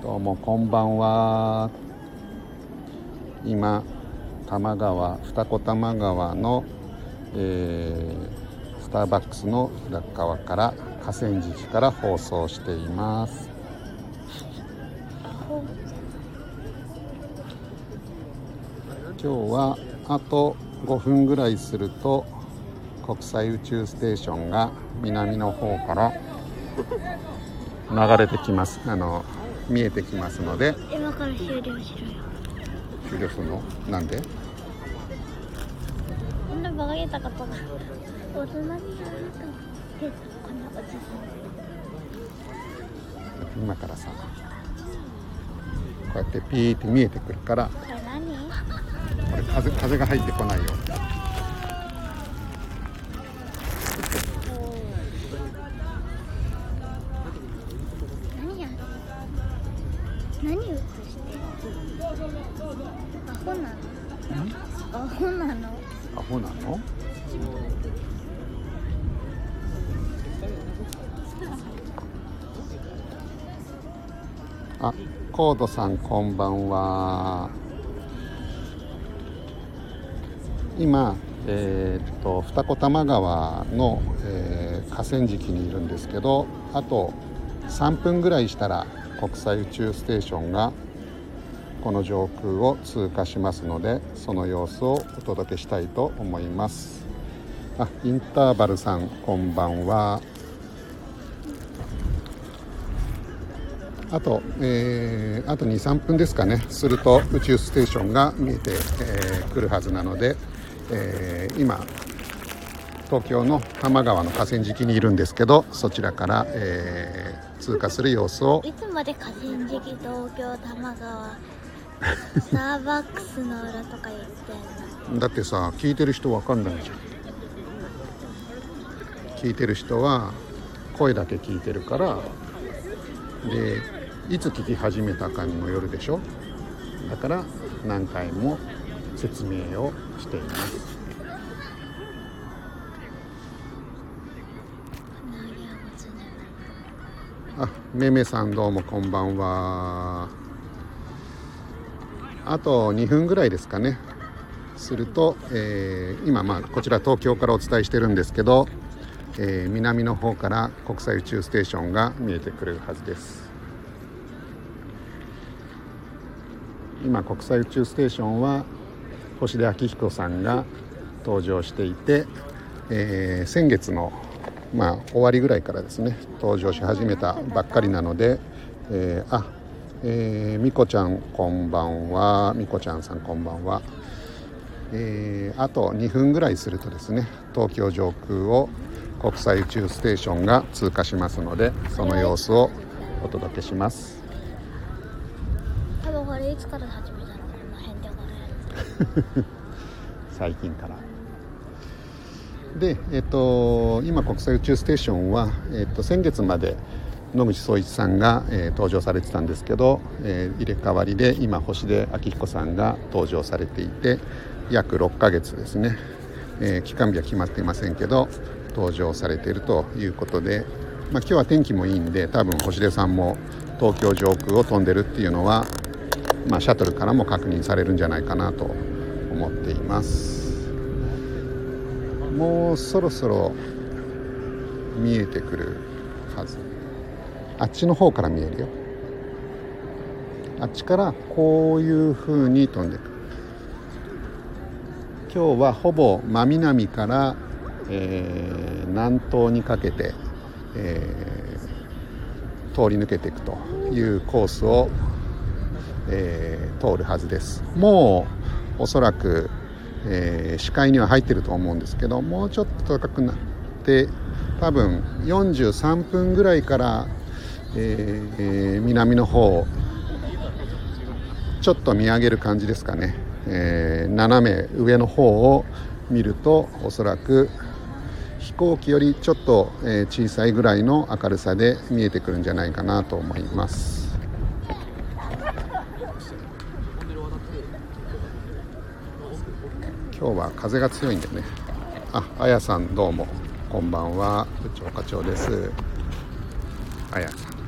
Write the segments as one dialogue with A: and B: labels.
A: どうもこんばんは。今多摩川二子玉川の、えー、スターバックスの裏側から河川敷から放送しています。今日はあと5分ぐらいすると国際宇宙ステーションが南の方から流れてきます。あの見えてきますので。
B: 今から終了しろよ。
A: 終了するの？なんで？
B: こんなバカげたことが大人になるとえこんなおじさん。
A: 今からさこうやってピーって見えてくるから
B: これ何？
A: これ風風が入ってこないように
B: アホなの？
A: あコードさんこんばんは。今えーっと二子玉川の、えー河川敷にいるんですけどあと3分ぐらいしたら国際宇宙ステーションがこの上空を通過しますのでその様子をお届けしたいと思います。あインターバルさんこんばんは。あと、えーあと23分ですかね。すると宇宙ステーションが見えてく、えーるはずなので、えー今東京の多摩川の河川敷にいるんですけどそちらから、えー通過する様子を。
B: いつまで河川敷東京多摩川スターバックスの裏とか言ってんの。
A: だってさ聞いてる人わかんないじゃん。聞いてる人は声だけ聞いてるからでいつ聞き始めたかにもよるでしょ。だから何回も説明をしています。あめめさんどうもこんばんはあと2分ぐらいですかね。すると、えー今まあこちら東京からお伝えしてるんですけど、えー南の方から国際宇宙ステーションが見えてくるはずです。今国際宇宙ステーションは星出彰彦さんが登場していて、えー先月のまあ終わりぐらいからですね登場し始めたばっかりなので、えーあえーみこちゃんこんばんは。みこちゃんさんこんばんは、えーあと2分ぐらいするとですね東京上空を国際宇宙ステーションが通過しますのでその様子をお届けします。
B: 多分これいつから始めたのこんな辺でこれ
A: 最近から。で、えっと、今国際宇宙ステーションは、えっと、先月まで野口聡一さんが、えー登場されてたんですけど、えー入れ替わりで今星出彰彦さんが登場されていて約6ヶ月ですね、えー期間日は決まっていませんけど登場されているということで、まあ、今日は天気もいいんで多分星出さんも東京上空を飛んでるっていうのは、まあ、シャトルからも確認されるんじゃないかなと思っています。もうそろそろ見えてくるはず。あっちの方から見えるよ。あっちからこういう風に飛んでいく。今日はほぼ真南から、えー南東にかけて、えー通り抜けていくというコースを、えー通るはずです。もうおそらく、え視界には入ってると思うんですけどもうちょっと高くなって多分43分ぐらいから、えーえ南の方ちょっと見上げる感じですかね、えー斜め上の方を見るとおそらく飛行機よりちょっと、え小さいぐらいの明るさで見えてくるんじゃないかなと思います。今日は風が強いんでね。ああやさんどうも。こんばんは。部長課長です。あやさん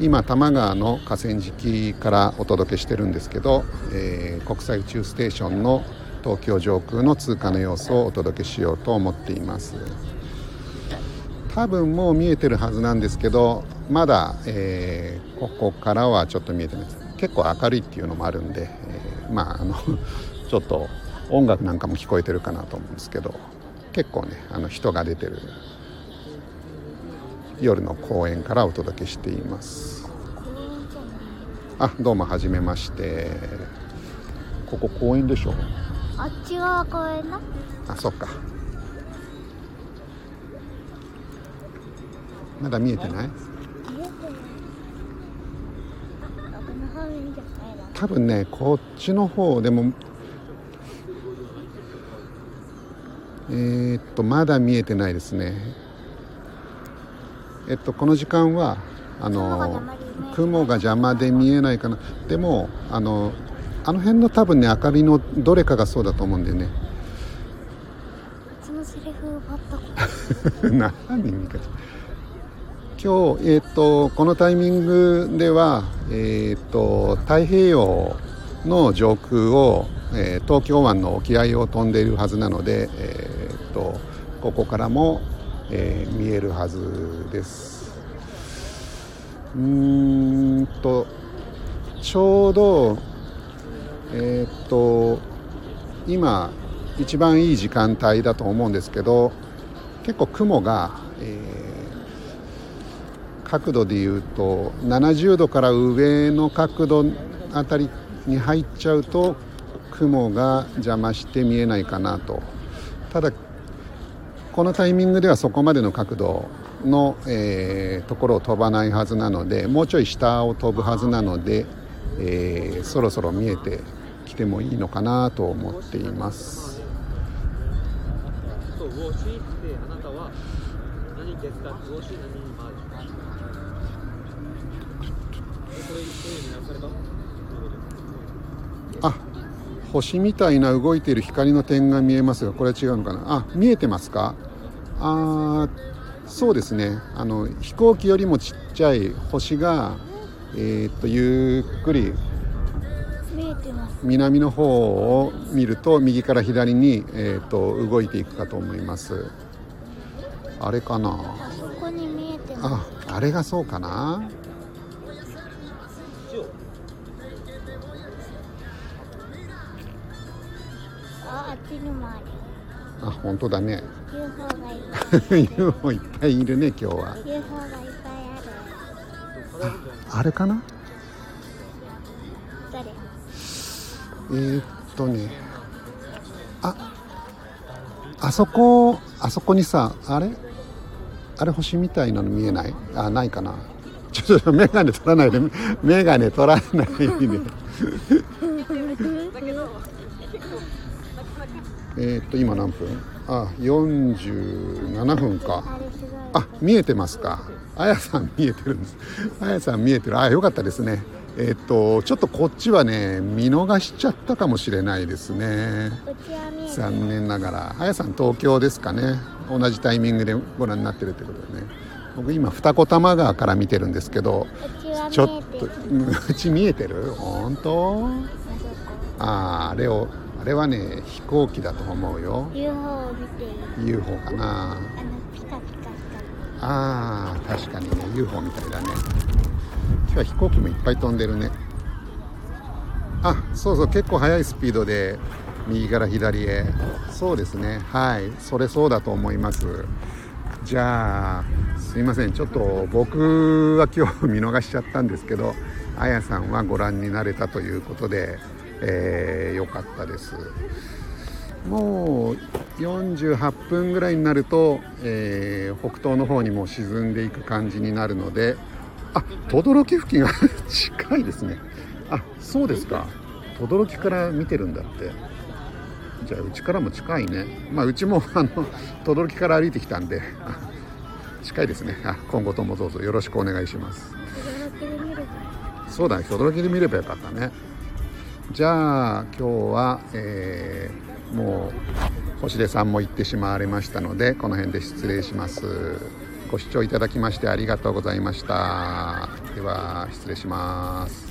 A: 今多摩川の河川敷からお届けしてるんですけど、えー、国際宇宙ステーションの東京上空の通過の様子をお届けしようと思っています。多分もう見えてるはずなんですけどまだ、えー、ここからはちょっと見えてない。です結構明るいっていうのもあるんで、えー、まああの ちょっと音楽なんかも聞こえてるかなと思うんですけど結構ねあの人が出てる夜の公園からお届けしています。あどうもはじめまして。ここ公園でしょ
B: あっち側公園な。
A: あそっか。まだ見えてない？多分ねこっちの方でもえー、っとまだ見えてないですねえっとこの時間はあの雲が邪魔で見えないかな。でもあのあの辺の多分ね明かりのどれかがそうだと思うんだよね。
B: そのセリフ奪った
A: 何今日、えーと、このタイミングでは、えーと、太平洋の上空を、えー、東京湾の沖合を飛んでいるはずなので、えーと、ここからも、えー、見えるはずです。うんとちょうどえっ、と今一番いい時間帯だと思うんですけど結構雲が、えー角度でいうと70度から上の角度あたりに入っちゃうと雲が邪魔して見えないかなと。ただこのタイミングではそこまでの角度の、えー、ところを飛ばないはずなのでもうちょい下を飛ぶはずなので、えー、そろそろ見えてきてもいいのかなと思っています。あ星みたいな動いている光の点が見えますがこれは違うのかな？あ見えてますか？あそうですね。あの飛行機よりもちっちゃい星が、えー、っとゆっくり南の方を見ると右から左に、えー、っと動いていくかと思います。あれかな？ああれがそうかな？あ本当だね。
B: UFO がいっぱい
A: UFO いっぱいいるね今日は。
B: UFO がいっぱい
A: ある。あれかな？
B: 誰？
A: えー、っとね。ああそこあそこにさあれ？あれ星みたいなの見えない？あないかな。ちょっと眼鏡取らないで眼鏡取らないでえっと今何分？あ47分か。あ見えてますか。あやさん見えてるんです。あやさん見えてる。あよかったですね。えっとちょっとこっちはね見逃しちゃったかもしれないですね。残念ながら。あやさん東京ですかね。同じタイミングでご覧になってるってことでね。僕今二子玉川から見てるんですけどちょっとうち見えてる？本当？あああれをあれはね飛行機だと思うよ。
B: UFO を見て。い
A: る UFO かな。
B: あのピカピカ
A: ああ確かにね UFO みたいだね。今日は飛行機もいっぱい飛んでるね。あそうそう結構速いスピードで右から左へ。そうですね。はい。それそうだと思います。じゃあすいません。ちょっと僕は今日見逃しちゃったんですけどあやさんはご覧になれたということでえー、よかったです。もう48分ぐらいになると、えー、北東の方にも沈んでいく感じになるのであ轟付近が近いですね。あそうですか。轟から見てるんだって。じゃあうちからも近いね。まあうちもあの轟から歩いてきたんで近いですね。あ今後ともどうぞよろしくお願いします。そうだね。轟で見ればよかったねじゃあ今日は、えー、もう星出さんも行ってしまわれましたのでこの辺で失礼します。ご視聴いただきましてありがとうございましたでは失礼します